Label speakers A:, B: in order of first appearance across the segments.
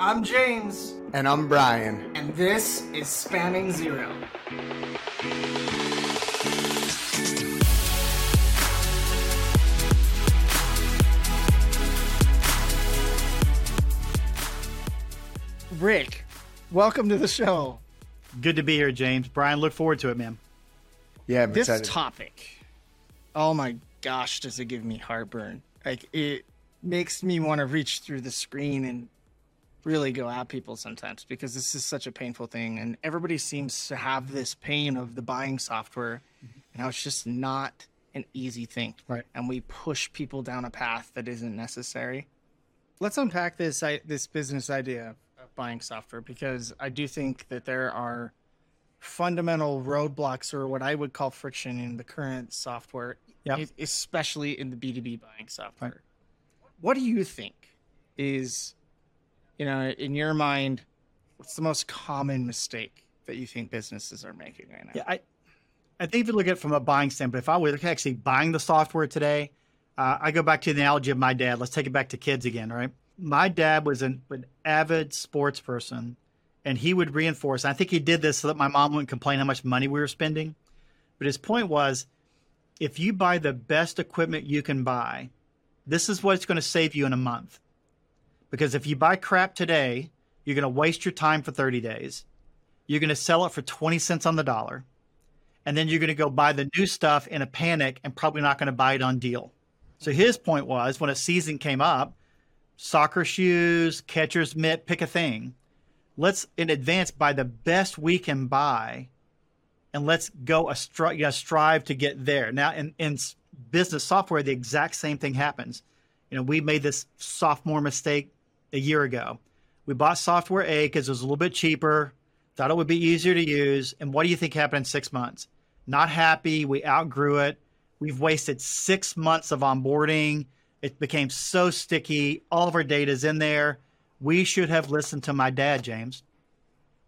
A: I'm James,
B: And I'm Brian.
A: and this is Spamming Zero. Rick, welcome to the show.
C: Good to be here, James. Brian, look forward to it, man.
B: Yeah, I'm
A: This
B: excited.
A: topic, oh my gosh, does it give me heartburn? Like, it makes me want to reach through the screen and really go at people sometimes because this is such a painful thing. And everybody seems to have this pain of the buying software. And how it's just not an easy thing.
C: Right.
A: And we push people down a path that isn't necessary. Let's unpack this i- this business idea of buying software because I do think that there are fundamental roadblocks or what I would call friction in the current software,
C: Yep.
A: especially in the B2B buying software. What do you think is, you know, in your mind, what's the most common mistake that you think businesses are making right now?
C: Yeah, I, I think if you look at it from a buying standpoint, if I was actually buying the software today, uh, I go back to the analogy of my dad. Let's take it back to kids again, right? My dad was an, an avid sports person, and he would reinforce. I think he did this so that my mom wouldn't complain how much money we were spending. But his point was, if you buy the best equipment you can buy, this is what it's going to save you in a month. Because if you buy crap today, you're going to waste your time for 30 days. You're going to sell it for 20 cents on the dollar. And then you're going to go buy the new stuff in a panic and probably not going to buy it on deal. So his point was when a season came up, soccer shoes, catcher's mitt, pick a thing. Let's in advance buy the best we can buy and let's go a stri- you know, strive to get there. Now, in, in business software, the exact same thing happens. You know, we made this sophomore mistake a year ago. We bought software A because it was a little bit cheaper, thought it would be easier to use. And what do you think happened in six months? Not happy. We outgrew it. We've wasted six months of onboarding. It became so sticky. All of our data is in there. We should have listened to my dad, James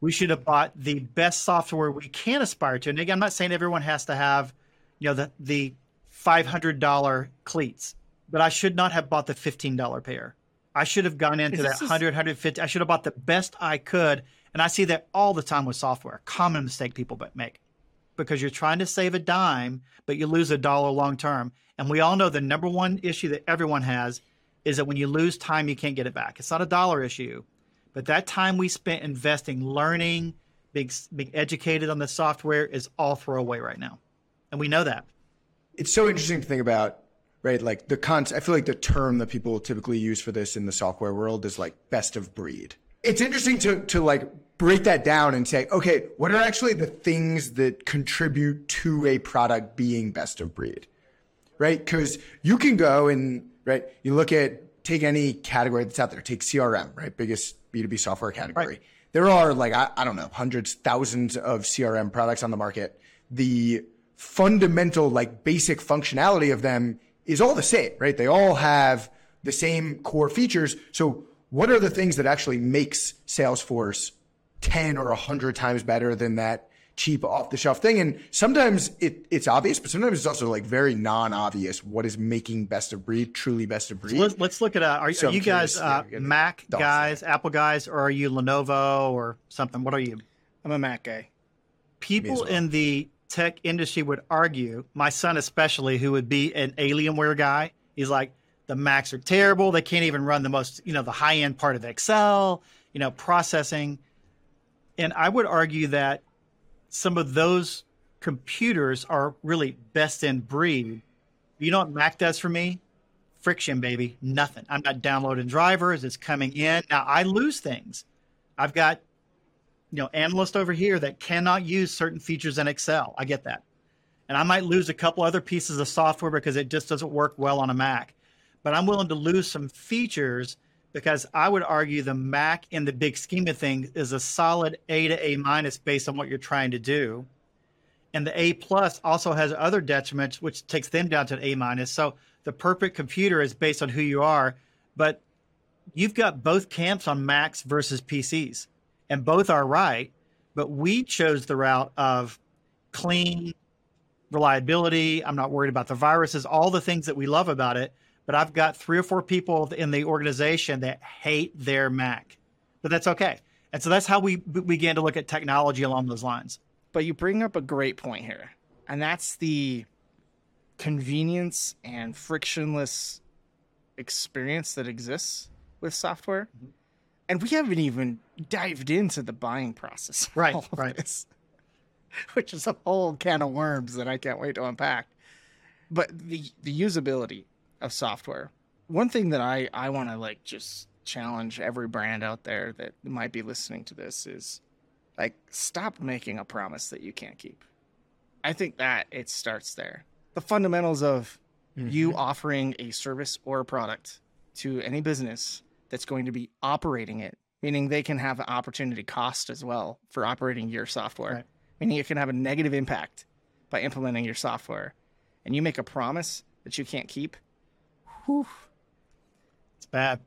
C: we should have bought the best software we can aspire to. And again, I'm not saying everyone has to have, you know, the the five hundred dollar cleats, but I should not have bought the fifteen dollar pair. I should have gone into that
A: this
C: 100, 150. I should have bought the best I could. And I see that all the time with software. Common mistake people make because you're trying to save a dime, but you lose a dollar long term. And we all know the number one issue that everyone has is that when you lose time, you can't get it back. It's not a dollar issue. But that time we spent investing, learning, being, being educated on the software is all throwaway right now. And we know that.
B: it's so interesting to think about, right? Like the con. I feel like the term that people typically use for this in the software world is like best of breed. It's interesting to to like break that down and say, okay, what are actually the things that contribute to a product being best of breed, right? Because you can go and right, you look at take any category that's out there, take CRM, right, biggest B two B software category.
C: Right.
B: There are like I, I don't know hundreds, thousands of CRM products on the market. The fundamental like basic functionality of them is all the same, right? They all have the same core features. So what are the things that actually makes Salesforce 10 or 100 times better than that cheap off the shelf thing? And sometimes it, it's obvious, but sometimes it's also like very non-obvious what is making best of breed truly best of breed.
C: Let's, let's look at uh, are,
B: So
C: are
B: I'm
C: you guys uh, Mac
B: thoughts
C: guys, Apple guys, or are you Lenovo or something? What are you?
A: I'm a Mac guy.
C: People
B: well.
C: in the tech industry would argue, my son especially, who would be an Alienware guy, he's like, the Macs are terrible. They can't even run the most, you know, the high end part of Excel, you know, processing. And I would argue that some of those computers are really best in breed. You know what Mac does for me? Friction, baby. Nothing. I'm not downloading drivers. It's coming in. Now I lose things. I've got, you know, analyst over here that cannot use certain features in Excel. I get that. And I might lose a couple other pieces of software because it just doesn't work well on a Mac. But I'm willing to lose some features because I would argue the Mac in the big scheme of things is a solid A to A minus based on what you're trying to do. And the A plus also has other detriments, which takes them down to an A minus. So the perfect computer is based on who you are, but you've got both camps on Macs versus PCs, and both are right. But we chose the route of clean reliability. I'm not worried about the viruses, all the things that we love about it. But I've got three or four people in the organization that hate their Mac. but that's okay. And so that's how we b- began to look at technology along those lines.
A: But you bring up a great point here, and that's the convenience and frictionless experience that exists with software. Mm-hmm. And we haven't even dived into the buying process.
C: Right, right.
A: this, which is a whole can of worms that I can't wait to unpack. But the the usability of software. One thing that I I want to like just challenge every brand out there that might be listening to this is like stop making a promise that you can't keep. I think that it starts there. The fundamentals of you mm-hmm. offering a service or a product to any business that's going to be operating it, meaning they can have an opportunity cost as well for operating your software,
C: Right.
A: meaning it can have a negative impact by implementing your software. And you make a promise that you can't keep. Whew,
C: It's bad.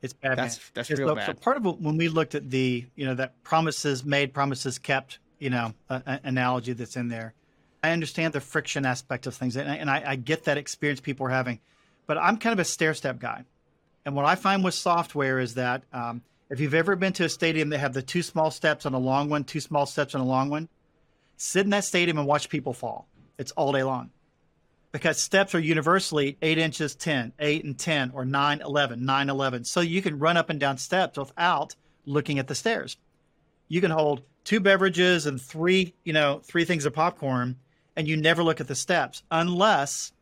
C: It's bad.
A: That's-
C: man.
A: that's
C: Yeah,
A: real bad.
C: So part of when we looked at the, you know, that promises made, promises kept, you know, a, a- analogy that's in there. I understand the friction aspect of things, and I, and I, I get that experience people are having, but I'm kind of a stair step guy. And what I find with software is that um, if you've ever been to a stadium that have the two small steps on a long one, two small steps on a long one, sit in that stadium and watch people fall. It's all day long. Because steps are universally 8 inches 10 8 and 10 or 9 11 9 11 so you can run up and down steps without looking at the stairs. You can hold two beverages and three you know three things of popcorn and you never look at the steps unless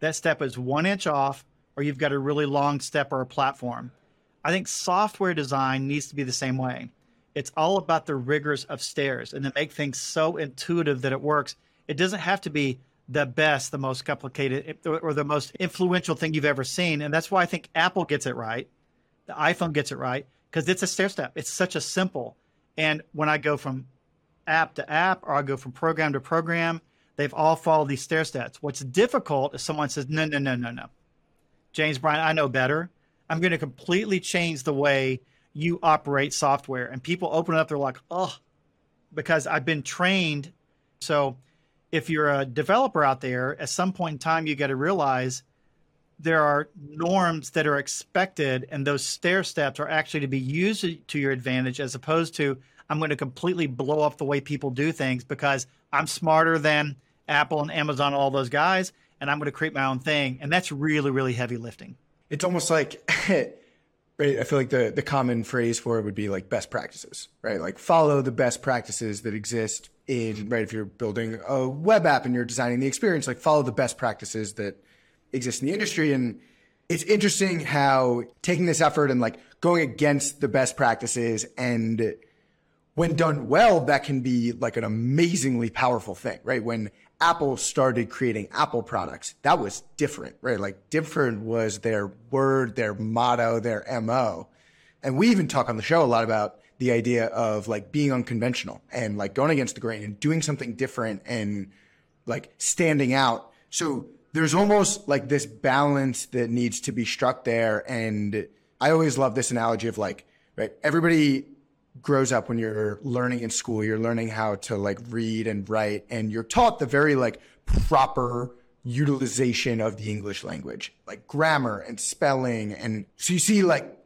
C: that step is one inch off or you've got a really long step or a platform i think software design needs to be the same way it's all about the rigors of stairs and to make things so intuitive that it works it doesn't have to be the best, the most complicated, or the most influential thing you've ever seen. And that's why I think Apple gets it right. The iPhone gets it right because it's a stair step. It's such a simple. And when I go from app to app or I go from program to program, they've all followed these stair steps. What's difficult is someone says, no, no, no, no, no. James Brian, I know better. I'm going to completely change the way you operate software. And people open it up, they're like, oh, because I've been trained. So if you're a developer out there, at some point in time, you got to realize there are norms that are expected, and those stair steps are actually to be used to your advantage as opposed to I'm going to completely blow up the way people do things because I'm smarter than Apple and Amazon, all those guys, and I'm going to create my own thing. And that's really, really heavy lifting.
B: It's almost like, right? I feel like the, the common phrase for it would be like best practices, right? Like follow the best practices that exist in, right? If you're building a web app and you're designing the experience, like follow the best practices that exist in the industry. And it's interesting how taking this effort and like going against the best practices and when done well, that can be like an amazingly powerful thing, right? When Apple started creating Apple products, that was different, right? Like different was their word, their motto, their MO. And we even talk on the show a lot about the idea of like being unconventional and like going against the grain and doing something different and like standing out. So there's almost like this balance that needs to be struck there. And I always love this analogy of like, right, everybody grows up when you're learning in school you're learning how to like read and write and you're taught the very like proper utilization of the english language like grammar and spelling and so you see like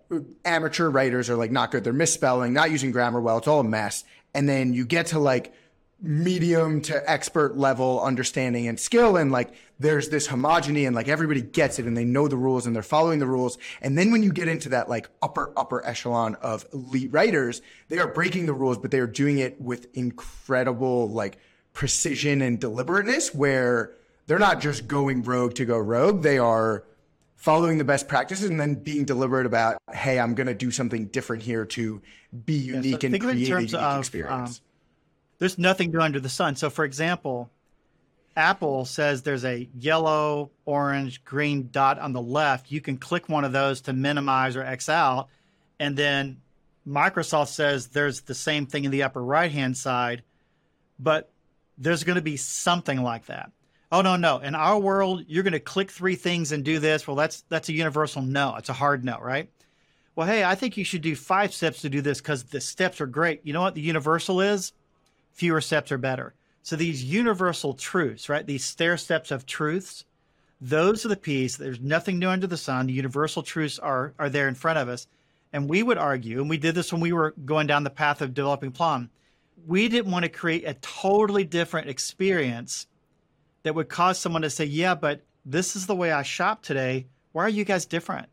B: amateur writers are like not good. They're misspelling not using grammar well. It's all a mess. And then you get to like medium to expert level understanding and skill and like there's this homogeny and like everybody gets it and they know the rules and they're following the rules. And then when you get into that like upper upper echelon of elite writers they are breaking the rules but they are doing it with incredible like precision and deliberateness where they're not just going rogue to go rogue. They are following the best practices and then being deliberate about hey i'm going to do something different here to be unique and
C: of it in
B: create a unique
C: of,
B: experience.
C: um, there's nothing new under the sun. So, for example, Apple says there's a yellow, orange, green dot on the left. You can click one of those to minimize or X out. And then Microsoft says there's the same thing in the upper right hand side, but there's going to be something like that. Oh no, no. In our world, you're going to click three things and do this. Well, that's that's a universal no. It's a hard no, right? Well, hey, I think you should do five steps to do this because the steps are great. You know what the universal is? Fewer steps are better. So these universal truths, right? These stair steps of truths, those are the piece. There's nothing new under the sun. The universal truths are are there in front of us, And we would argue, and we did this when we were going down the path of developing Plum, we didn't want to create a totally different experience that would cause someone to say, Yeah, but this is the way I shop today. Why are you guys different?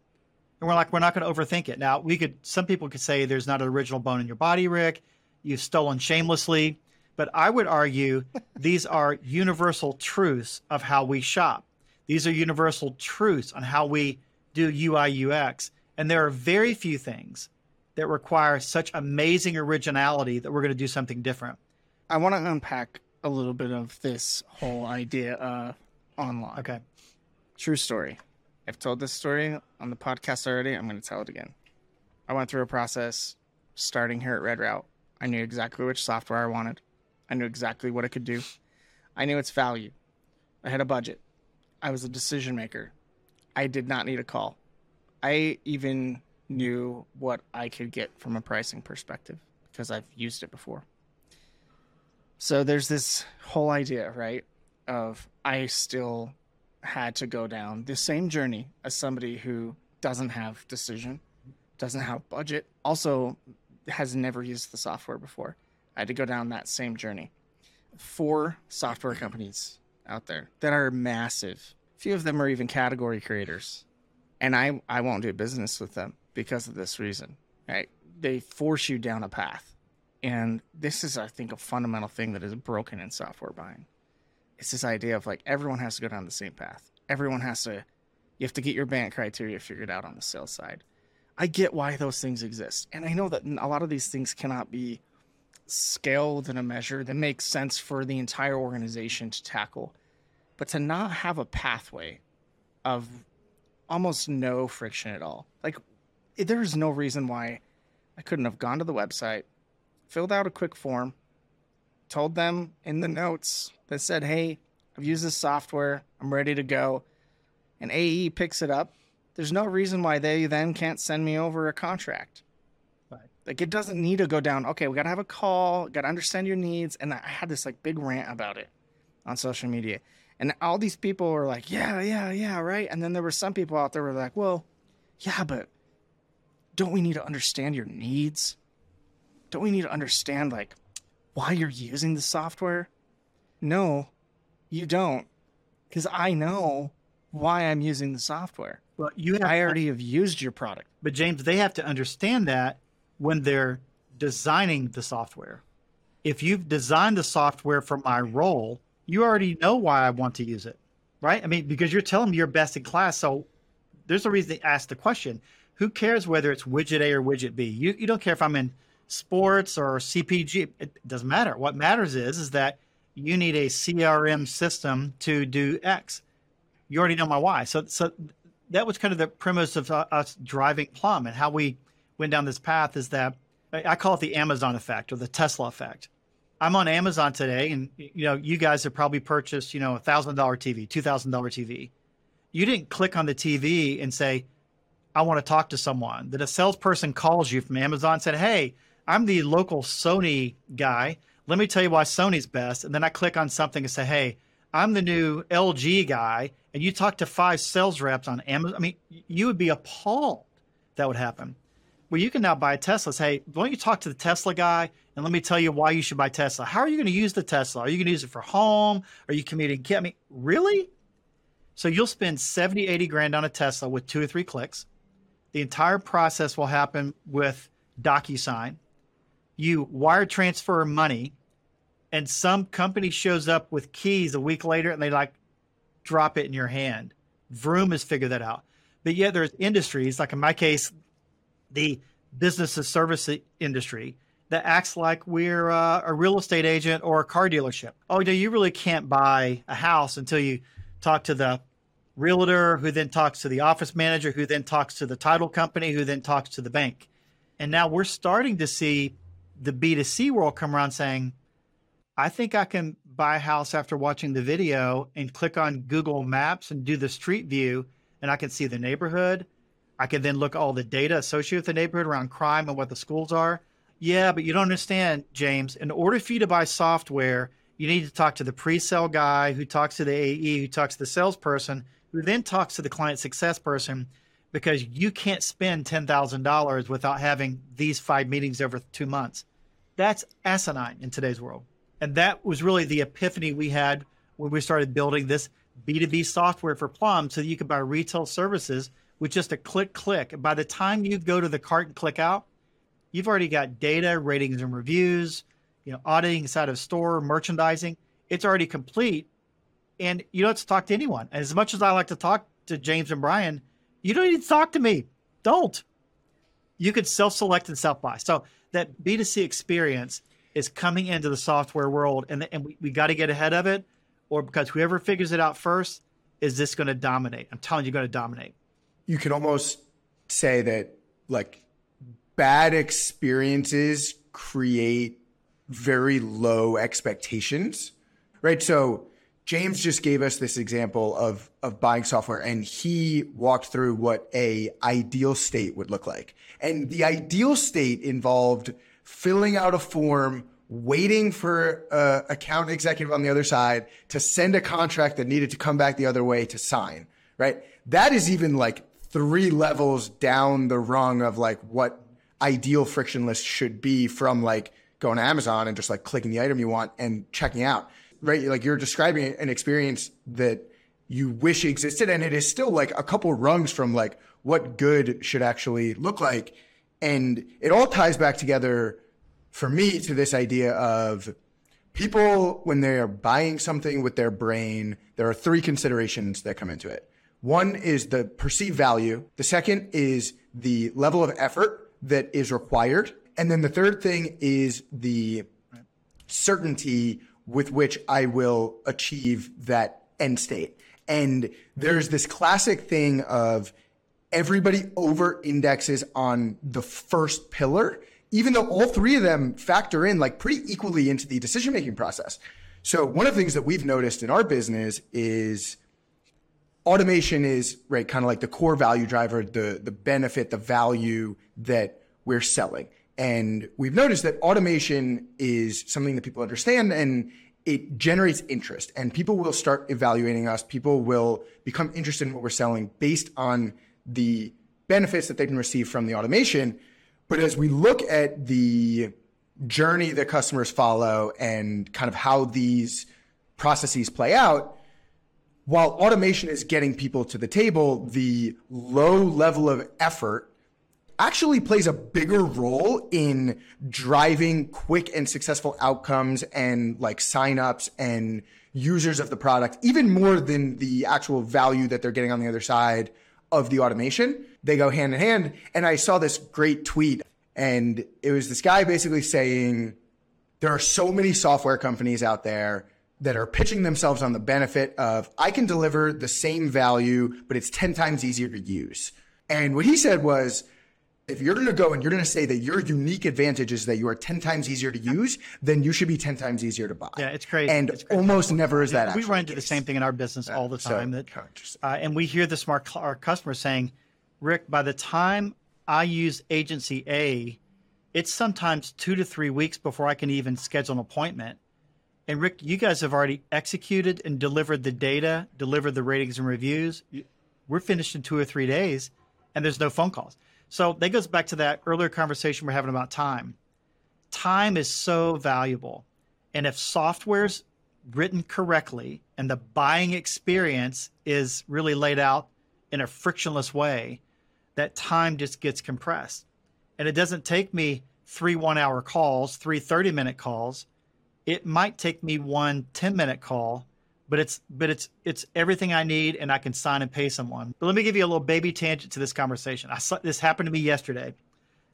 C: And we're like, we're not going to overthink it. Now, we could, some people could say there's not an original bone in your body, Rick. You've stolen shamelessly. But I would argue these are universal truths of how we shop. These are universal truths on how we do UI UX. And there are very few things that require such amazing originality that we're going to do something different.
A: I want to unpack a little bit of this whole idea uh, online.
C: Okay.
A: True story. I've told this story on the podcast already. I'm going to tell it again. I went through a process starting here at Red Route. I knew exactly which software I wanted. I knew exactly what it could do. I knew its value. I had a budget. I was a decision maker. I did not need a call. I even knew what I could get from a pricing perspective because I've used it before. So there's this whole idea, right, of I still had to go down the same journey as somebody who doesn't have decision, doesn't have budget, also has never used the software before. I had to go down that same journey. Four software companies out there that are massive. Few of them are even category creators. And I, I won't do business with them because of this reason. Right? They force you down a path. And this is, I think, a fundamental thing that is broken in software buying. It's this idea of like everyone has to go down the same path. Everyone has to, you have to get your BANT criteria figured out on the sales side. I get why those things exist. And I know that a lot of these things cannot be scaled in a measure that makes sense for the entire organization to tackle. But to not have a pathway of almost no friction at all, like there is no reason why I couldn't have gone to the website, filled out a quick form, told them in the notes that said, Hey, I've used this software, I'm ready to go. And AE picks it up. There's no reason why they then can't send me over a contract. Like it doesn't need to go down. Okay, we gotta have a call, gotta understand your needs. And I had this like big rant about it on social media. And all these people were like, Yeah, yeah, yeah, right. And then there were some people out there were like, Well, yeah, but don't we need to understand your needs? Don't we need to understand like why you're using the software? No, you don't. Because I know why I'm using the software.
C: Well, you have,
A: I already have used your product.
C: But James, they have to understand that when they're designing the software. If you've designed the software for my role, you already know why I want to use it, right? I mean, because you're telling me you're best in class. So there's a reason to ask the question. Who cares whether it's widget A or widget B? You, you don't care if I'm in sports or CPG. It doesn't matter. What matters is, is that you need a CRM system to do X. You already know my why. So, so that was kind of the premise of uh, us driving Plum and how we went down this path is that I call it the Amazon effect or the Tesla effect. I'm on Amazon today, and you know, you guys have probably purchased, you know, a thousand dollar TV, two thousand dollar TV. You didn't click on the TV and say, "I want to talk to someone." That a salesperson calls you from Amazon and said, "Hey, I'm the local Sony guy let me tell you why Sony's best. And then I click on something and say, hey, I'm the new LG guy. And you talk to five sales reps on Amazon. I mean, you would be appalled that would happen. Well, you can now buy a Tesla. Say, why don't you talk to the Tesla guy and let me tell you why you should buy Tesla? How are you going to use the Tesla? Are you going to use it for home? Are you commuting? I mean, really? So you'll spend 70, 80 grand on a Tesla with two or three clicks. The entire process will happen with DocuSign you wire transfer money and some company shows up with keys a week later and they like drop it in your hand. Vroom has figured that out. But yet there's industries, like in my case, the business and service industry that acts like we're uh, a real estate agent or a car dealership. Oh, no, you really can't buy a house until you talk to the realtor, who then talks to the office manager, who then talks to the title company, who then talks to the bank. And now we're starting to see the B2C world come around saying, I think I can buy a house after watching the video and click on Google Maps and do the street view, and I can see the neighborhood. I can then look at all the data associated with the neighborhood around crime and what the schools are. Yeah, but you don't understand, James. In order for you to buy software, you need to talk to the pre-sale guy who talks to the AE, who talks to the salesperson, who then talks to the client success person. because you can't spend $10,000 without having these five meetings over two months. That's asinine in today's world. And that was really the epiphany we had when we started building this B2B software for Plum so that you could buy retail services with just a click, click. By the time you go to the cart and click out, you've already got data, ratings and reviews, you know, auditing inside of store, merchandising. It's already complete. And you don't have to talk to anyone. As much as I like to talk to James and Brian, you don't need to talk to me. Don't. You could self-select and self-buy. So that B2C experience is coming into the software world and, and we, we got to get ahead of it or because whoever figures it out first is this going to dominate i'm telling you going to dominate
B: you can almost say that like bad experiences create very low expectations right so james just gave us this example of of buying software and he walked through what a ideal state would look like and the ideal state involved filling out a form, waiting for a account executive on the other side to send a contract that needed to come back the other way to sign, right? That is even like three levels down the rung of like what ideal frictionless should be from like going to Amazon and just like clicking the item you want and checking out, right? Like you're describing an experience that you wish existed and it is still like a couple rungs from like what good should actually look like and it all ties back together for me to this idea of people, when they're buying something with their brain, there are three considerations that come into it. One is the perceived value. The second is the level of effort that is required. And then the third thing is the certainty with which I will achieve that end state. And there's this classic thing of everybody over indexes on the first pillar, even though all three of them factor in like pretty equally into the decision making process. So one of the things that we've noticed in our business is automation is right kind of like the core value driver, the the benefit, the value that we're selling. And we've noticed that automation is something that people understand and it generates interest and people will start evaluating us. People will become interested in what we're selling based on the benefits that they can receive from the automation. But as we look at the journey that customers follow and kind of how these processes play out, while automation is getting people to the table, the low level of effort actually plays a bigger role in driving quick and successful outcomes and like signups and users of the product, even more than the actual value that they're getting on the other side of the automation. They go hand in hand. And I saw this great tweet, and it was this guy basically saying, There are so many software companies out there that are pitching themselves on the benefit of, I can deliver the same value, but it's 10 times easier to use. And what he said was, if you're going to go and you're going to say that your unique advantage is that you are 10 times easier to use, then you should be 10 times easier to buy.
C: Yeah, it's crazy.
B: And
C: it's crazy.
B: almost never is that.
C: We run into
B: the,
C: the same thing in our business all the time.
B: So,
C: that, uh, and we hear this from our, our customers saying, Rick, by the time I use agency A, it's sometimes two to three weeks before I can even schedule an appointment. And Rick, you guys have already executed and delivered the data, delivered the ratings and reviews. We're finished in two or three days, and there's no phone calls. So that goes back to that earlier conversation we're having about time. Time is so valuable. And if software's written correctly and the buying experience is really laid out in a frictionless way, that time just gets compressed. And it doesn't take me three one hour calls, three 30 minute calls. It might take me one 10 minute call but it's but it's it's everything I need, and I can sign and pay someone. But let me give you a little baby tangent to this conversation. I saw this happened to me yesterday.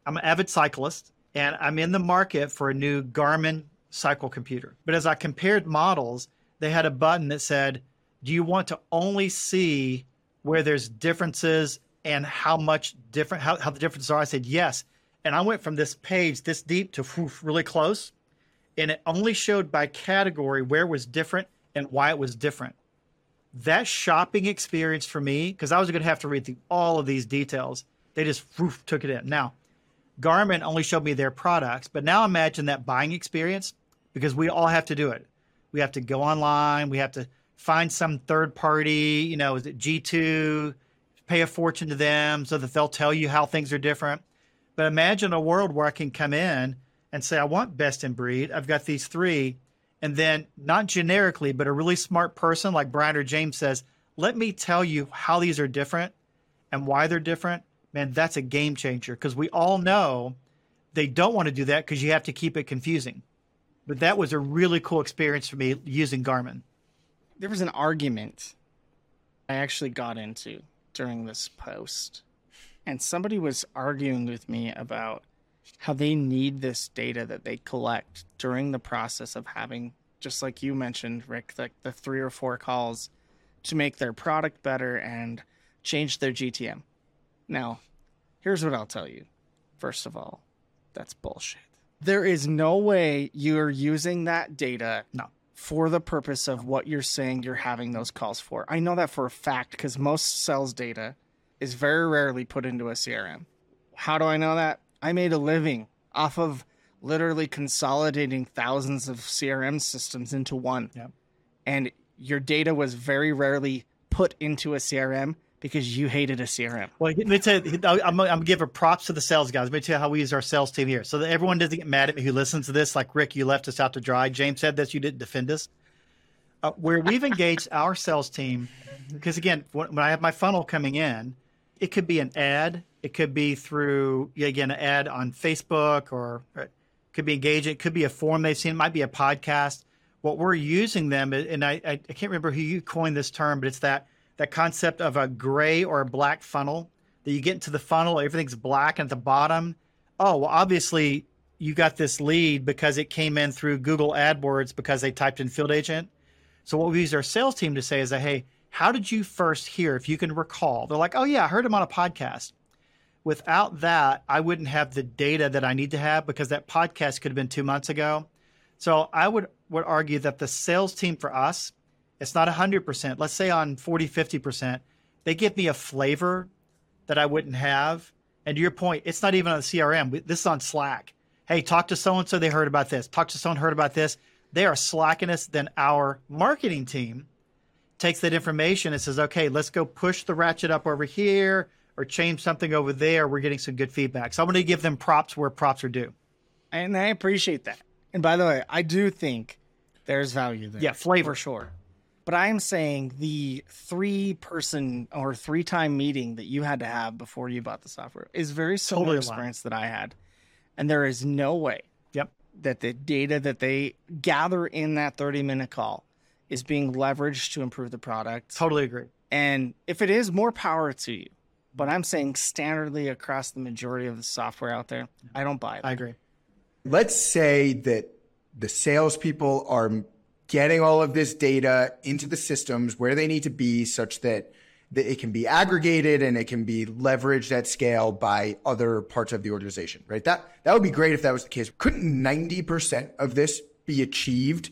C: I'm an avid cyclist, and I'm in the market for a new Garmin cycle computer. But as I compared models, they had a button that said, "Do you want to only see where there's differences and how much different how, how the differences are?" I said yes, and I went from this page this deep to really close, and it only showed by category where was different and why it was different. That shopping experience for me, because I was going to have to read through all of these details, they just woof, took it in. Now, Garmin only showed me their products, but now imagine that buying experience because we all have to do it. We have to go online, we have to find some third party, you know, is it G2, pay a fortune to them so that they'll tell you how things are different. But imagine a world where I can come in and say, I want best in breed. I've got these three. And then, not generically, but a really smart person like Brian or James says, let me tell you how these are different and why they're different. Man, that's a game changer because we all know they don't want to do that because you have to keep it confusing. But that was a really cool experience for me using Garmin.
A: There was an argument I actually got into during this post, and somebody was arguing with me about how they need this data that they collect during the process of having, just like you mentioned, Rick, like the three or four calls to make their product better and change their GTM. Now, here's what I'll tell you. First of all, that's bullshit. There is no way you're using that data
C: No.
A: for the purpose of what you're saying you're having those calls for. I know that for a fact because most sales data is very rarely put into a CRM. How do I know that? I made a living off of literally consolidating thousands of CRM systems into one.
C: Yep.
A: And your data was very rarely put into a CRM because you hated a CRM.
C: Well, let me tell you, I'm, I'm to give a props to the sales guys. Let me tell you how we use our sales team here so that everyone doesn't get mad at me who listens to this. Like, Rick, you left us out to dry. James said this, you didn't defend us. Uh, where we've engaged our sales team, because again, when I have my funnel coming in, it could be an ad, it could be through, again, an ad on Facebook or it could be engaging, it could be a form they've seen, it might be a podcast. What we're using them, and I, I, I can't remember who you coined this term, but it's that that concept of a gray or a black funnel that you get into the funnel, everything's black and at the bottom. Oh, well, obviously you got this lead because it came in through Google AdWords because they typed in field agent. So what we use our sales team to say is that, hey, how did you first hear? If you can recall, they're like, oh yeah, I heard him on a podcast. Without that, I wouldn't have the data that I need to have because that podcast could have been two months ago. So I would would argue that the sales team for us it's not 100%. Let's say on 40, 50%, they give me a flavor that I wouldn't have. And to your point, it's not even on the CRM. This is on Slack. Hey, talk to so and so. They heard about this. Talk to someone heard about this. They are slacking us. Then our marketing team takes that information and says, okay, let's go push the ratchet up over here or change something over there. We're getting some good feedback. So I'm going to give them props where props are due.
A: And I appreciate that. And by the way, I do think there's value there.
C: Yeah, flavor.
A: For sure. But I'm saying the three person or three time meeting that you had to have before you bought the software is very similar
C: Totally
A: experience that I had. And there is no way
C: Yep.
A: that the data that they gather in that 30 minute call is being leveraged to improve the product.
C: Totally agree.
A: And if it is, more power to you. But I'm saying standardly across the majority of the software out there, I don't buy it.
C: I agree.
B: Let's say that the salespeople are getting all of this data into the systems where they need to be such that, that it can be aggregated and it can be leveraged at scale by other parts of the organization, right? That, that would be great if that was the case. Couldn't 90% of this be achieved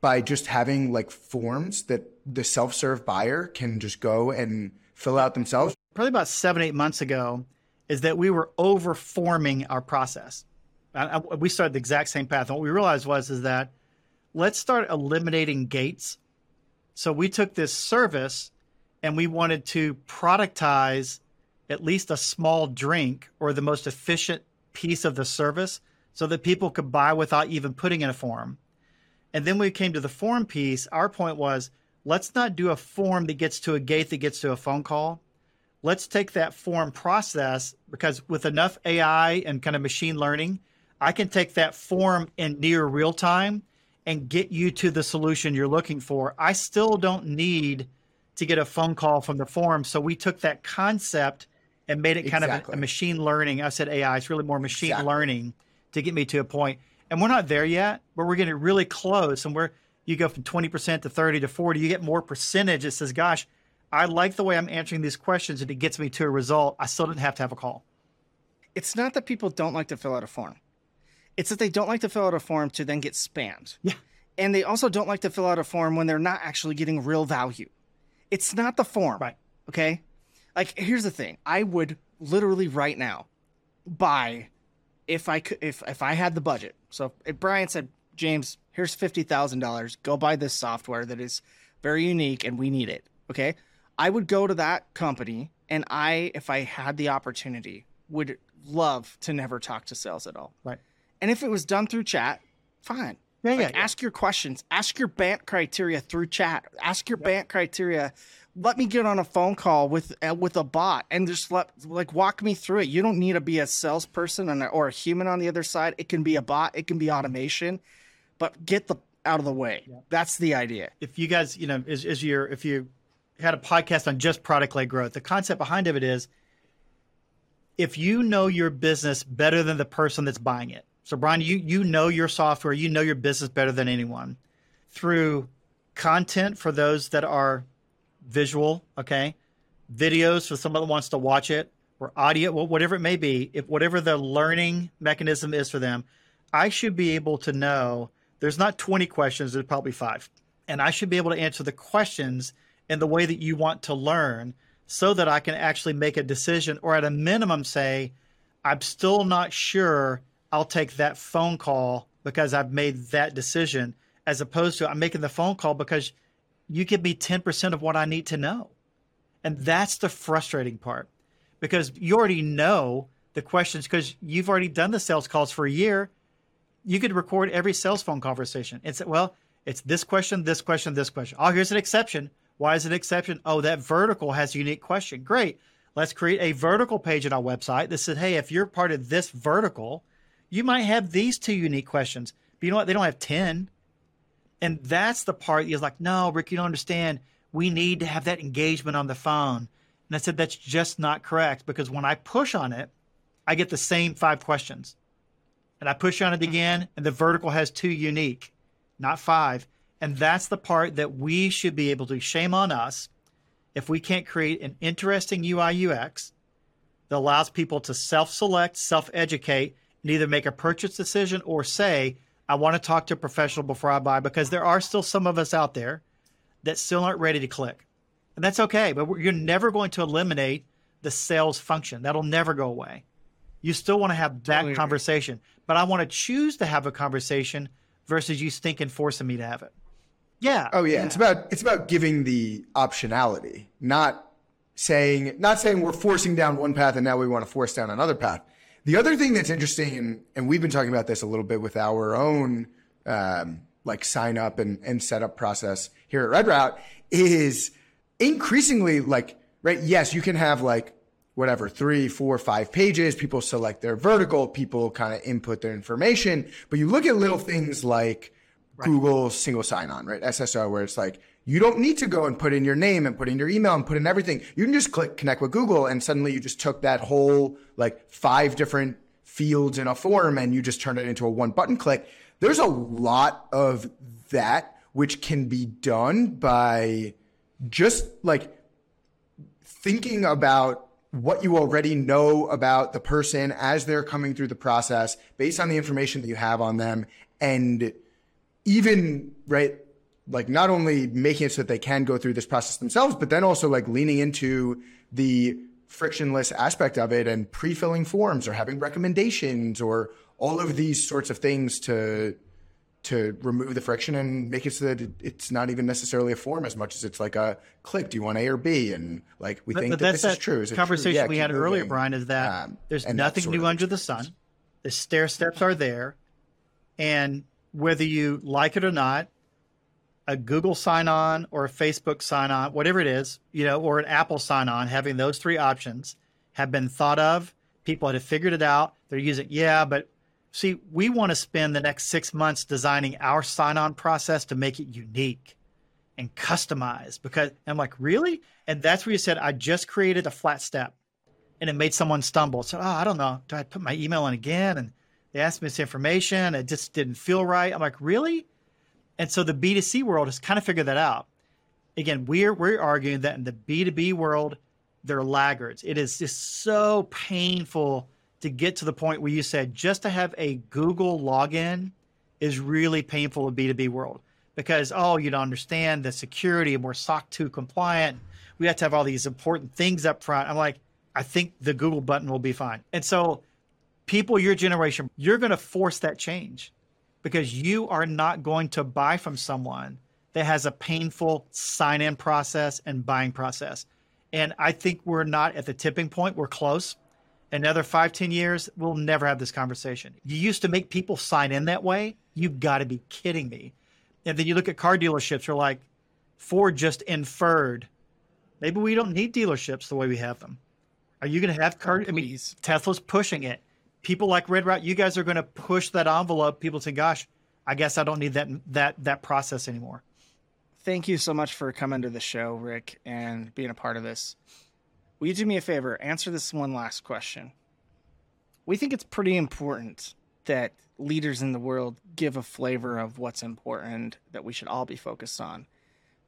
B: by just having like forms that the self-serve buyer can just go and fill out themselves?
C: Probably about seven, eight months ago, is that we were overforming our process. I, I, we started the exact same path. And what we realized was is that let's start eliminating gates. So we took this service and we wanted to productize at least a small drink or the most efficient piece of the service so that people could buy without even putting in a form. And then when we came to the form piece. Our point was let's not do a form that gets to a gate that gets to a phone call. Let's take that form process because with enough AI and kind of machine learning, I can take that form in near real time and get you to the solution you're looking for. I still don't need to get a phone call from the form. So we took that concept and made it kind
B: Exactly.
C: of a, a machine learning. I said AI, it's really more machine
B: Exactly.
C: learning to get me to a point. And we're not there yet, but we're getting really close. And we're you go from 20% to 30 to 40, you get more percentage. It says, gosh, I like the way I'm answering these questions and it gets me to a result. I still didn't have to have a call.
A: it's not that people don't like to fill out a form. It's that they don't like to fill out a form to then get spammed.
C: Yeah.
A: And they also don't like to fill out a form when they're not actually getting real value. It's not the form.
C: Right.
A: Okay. Like here's the thing. I would literally right now buy if I could if if I had the budget. So if Brian said, James, here's fifty thousand dollars, go buy this software that is very unique and we need it. Okay. I would go to that company and I, if I had the opportunity, would love to never talk to sales at all.
C: Right.
A: And if it was done through chat, fine.
C: Yeah,
A: Like,
C: yeah, yeah.
A: Ask your questions. Ask your BANT criteria through chat. Ask your BANT criteria. Let me get on a phone call with uh, with a bot and just let like walk me through it. You don't need to be a salesperson and, or a human on the other side. It can be a bot. It can be automation, but get the out of the way. That's the idea.
C: if you guys, you know, is is your if you had a podcast on just product led growth, the concept behind of it is if you know your business better than the person that's buying it. So Brian, you you know your software, you know your business better than anyone through content for those that are visual, okay? Videos for someone that wants to watch it, or audio, whatever it may be, if whatever the learning mechanism is for them, I should be able to know there's not 20 questions, there's probably five. And I should be able to answer the questions in the way that you want to learn so that I can actually make a decision or at a minimum say, I'm still not sure I'll take that phone call because I've made that decision, as opposed to I'm making the phone call because you give me 10% of what I need to know. And that's the frustrating part because you already know the questions because you've already done the sales calls for a year. You could record every sales phone conversation and say, well, it's this question, this question, this question. Oh, here's an exception. Why is an exception? Oh, that vertical has a unique question. Great. Let's create a vertical page on our website that says, hey, if you're part of this vertical, you might have these two unique questions. But you know what? They don't have 10. And that's the part is like, no, Rick, you don't understand. We need to have that engagement on the phone. And I said, that's just not correct because when I push on it, I get the same five questions. And I push on it again, and the vertical has two unique, not five. And that's the part that we should be able to shame on us if we can't create an interesting UI UX that allows people to self select, self educate, and either make a purchase decision or say, I want to talk to a professional before I buy, because there are still some of us out there that still aren't ready to click. And that's okay, but you're never going to eliminate the sales function. That'll never go away. You still want to have that
A: Totally agree.
C: conversation, but I want to choose to have a conversation versus you stinking forcing me to have it. Yeah.
B: Oh yeah, it's about it's about giving the optionality, not saying not saying we're forcing down one path and now we want to force down another path. The other thing that's interesting, and, and we've been talking about this a little bit with our own um, like sign up and, and setup process here at Red Route, is increasingly like right. Yes, you can have like whatever three, four, five pages. People select their vertical. People kind of input their information, but you look at little things like Google single sign on, right? SSO, where it's like, you don't need to go and put in your name and put in your email and put in everything. You can just click connect with Google and suddenly you just took that whole like five different fields in a form and you just turned it into a one button click. There's a lot of that which can be done by just like thinking about what you already know about the person as they're coming through the process based on the information that you have on them and even right like not only making it so that they can go through this process themselves but then also like leaning into the frictionless aspect of it and pre-filling forms or having recommendations or all of these sorts of things to to remove the friction and make it so that it, it's not even necessarily a form as much as it's like a click do you want a or b and like we
C: But,
B: think
C: but
B: that
C: that's
B: this
C: that
B: is true is it true?
C: conversation
B: Yeah,
C: we had earlier. Brian, is that
B: Um,
C: there's nothing new under the sun. The stair steps are there. And whether you like it or not, a Google sign on or a Facebook sign on, whatever it is, you know, or an Apple sign on, having those three options have been thought of. People have figured it out. They're using, yeah, but see, we want to spend the next six months designing our sign on process to make it unique and customized because I'm like, really? And that's where you said, I just created a flat step and it made someone stumble. So, oh, I don't know. Do I put my email in again? And they asked me this information. It just didn't feel right. I'm like, really? And so the B2C world has kind of figured that out. Again, we're we're arguing that in the B2B world, they're laggards. It is just so painful to get to the point where you said just to have a Google login is really painful in B2B world because oh, you don't understand the security and we're SOC 2 compliant. We have to have all these important things up front. I'm like, I think the Google button will be fine. And so people your generation, you're going to force that change because you are not going to buy from someone that has a painful sign in process and buying process. And I think we're not at the tipping point. We're close. Another five, ten years, we'll never have this conversation. You used to make people sign in that way. You've got to be kidding me. And then you look at car dealerships, are like, Ford just inferred. Maybe we don't need dealerships the way we have them. Are you going to have car? I mean, Tesla's pushing it. People like Red Route, you guys are going to push that envelope. People say, "Gosh, I guess I don't need that that that process anymore."
A: Thank you so much for coming to the show, Rick, and being a part of this. Will you do me a favor? Answer this one last question. We think it's pretty important that leaders in the world give a flavor of what's important that we should all be focused on.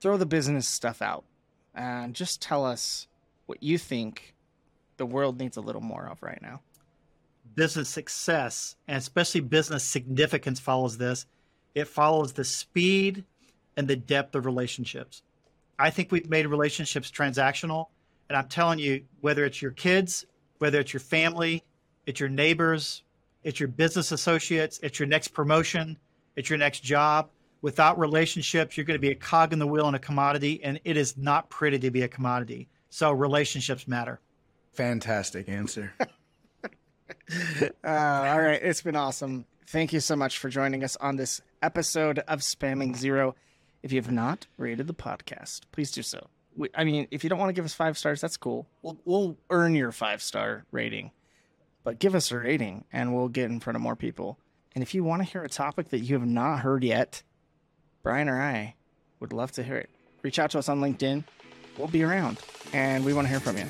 A: Throw the business stuff out and just tell us what you think the world needs a little more of right now.
C: Business success, and especially business significance, follows this. It follows the speed and the depth of relationships. I think we've made relationships transactional. And I'm telling you, whether it's your kids, whether it's your family, it's your neighbors, it's your business associates, it's your next promotion, it's your next job. Without relationships, you're going to be a cog in the wheel and a commodity, and it is not pretty to be a commodity. So relationships matter.
B: Fantastic answer.
A: uh, all right. It's been awesome. Thank you so much for joining us on this episode of Spamming Zero. If you have not rated the podcast, please do so. We, I mean, if you don't want to give us five stars, that's cool. We'll, we'll earn your five star rating, but give us a rating and we'll get in front of more people. And if you want to hear a topic that you have not heard yet, Brian or I would love to hear it. Reach out to us on LinkedIn. We'll be around and we want to hear from you.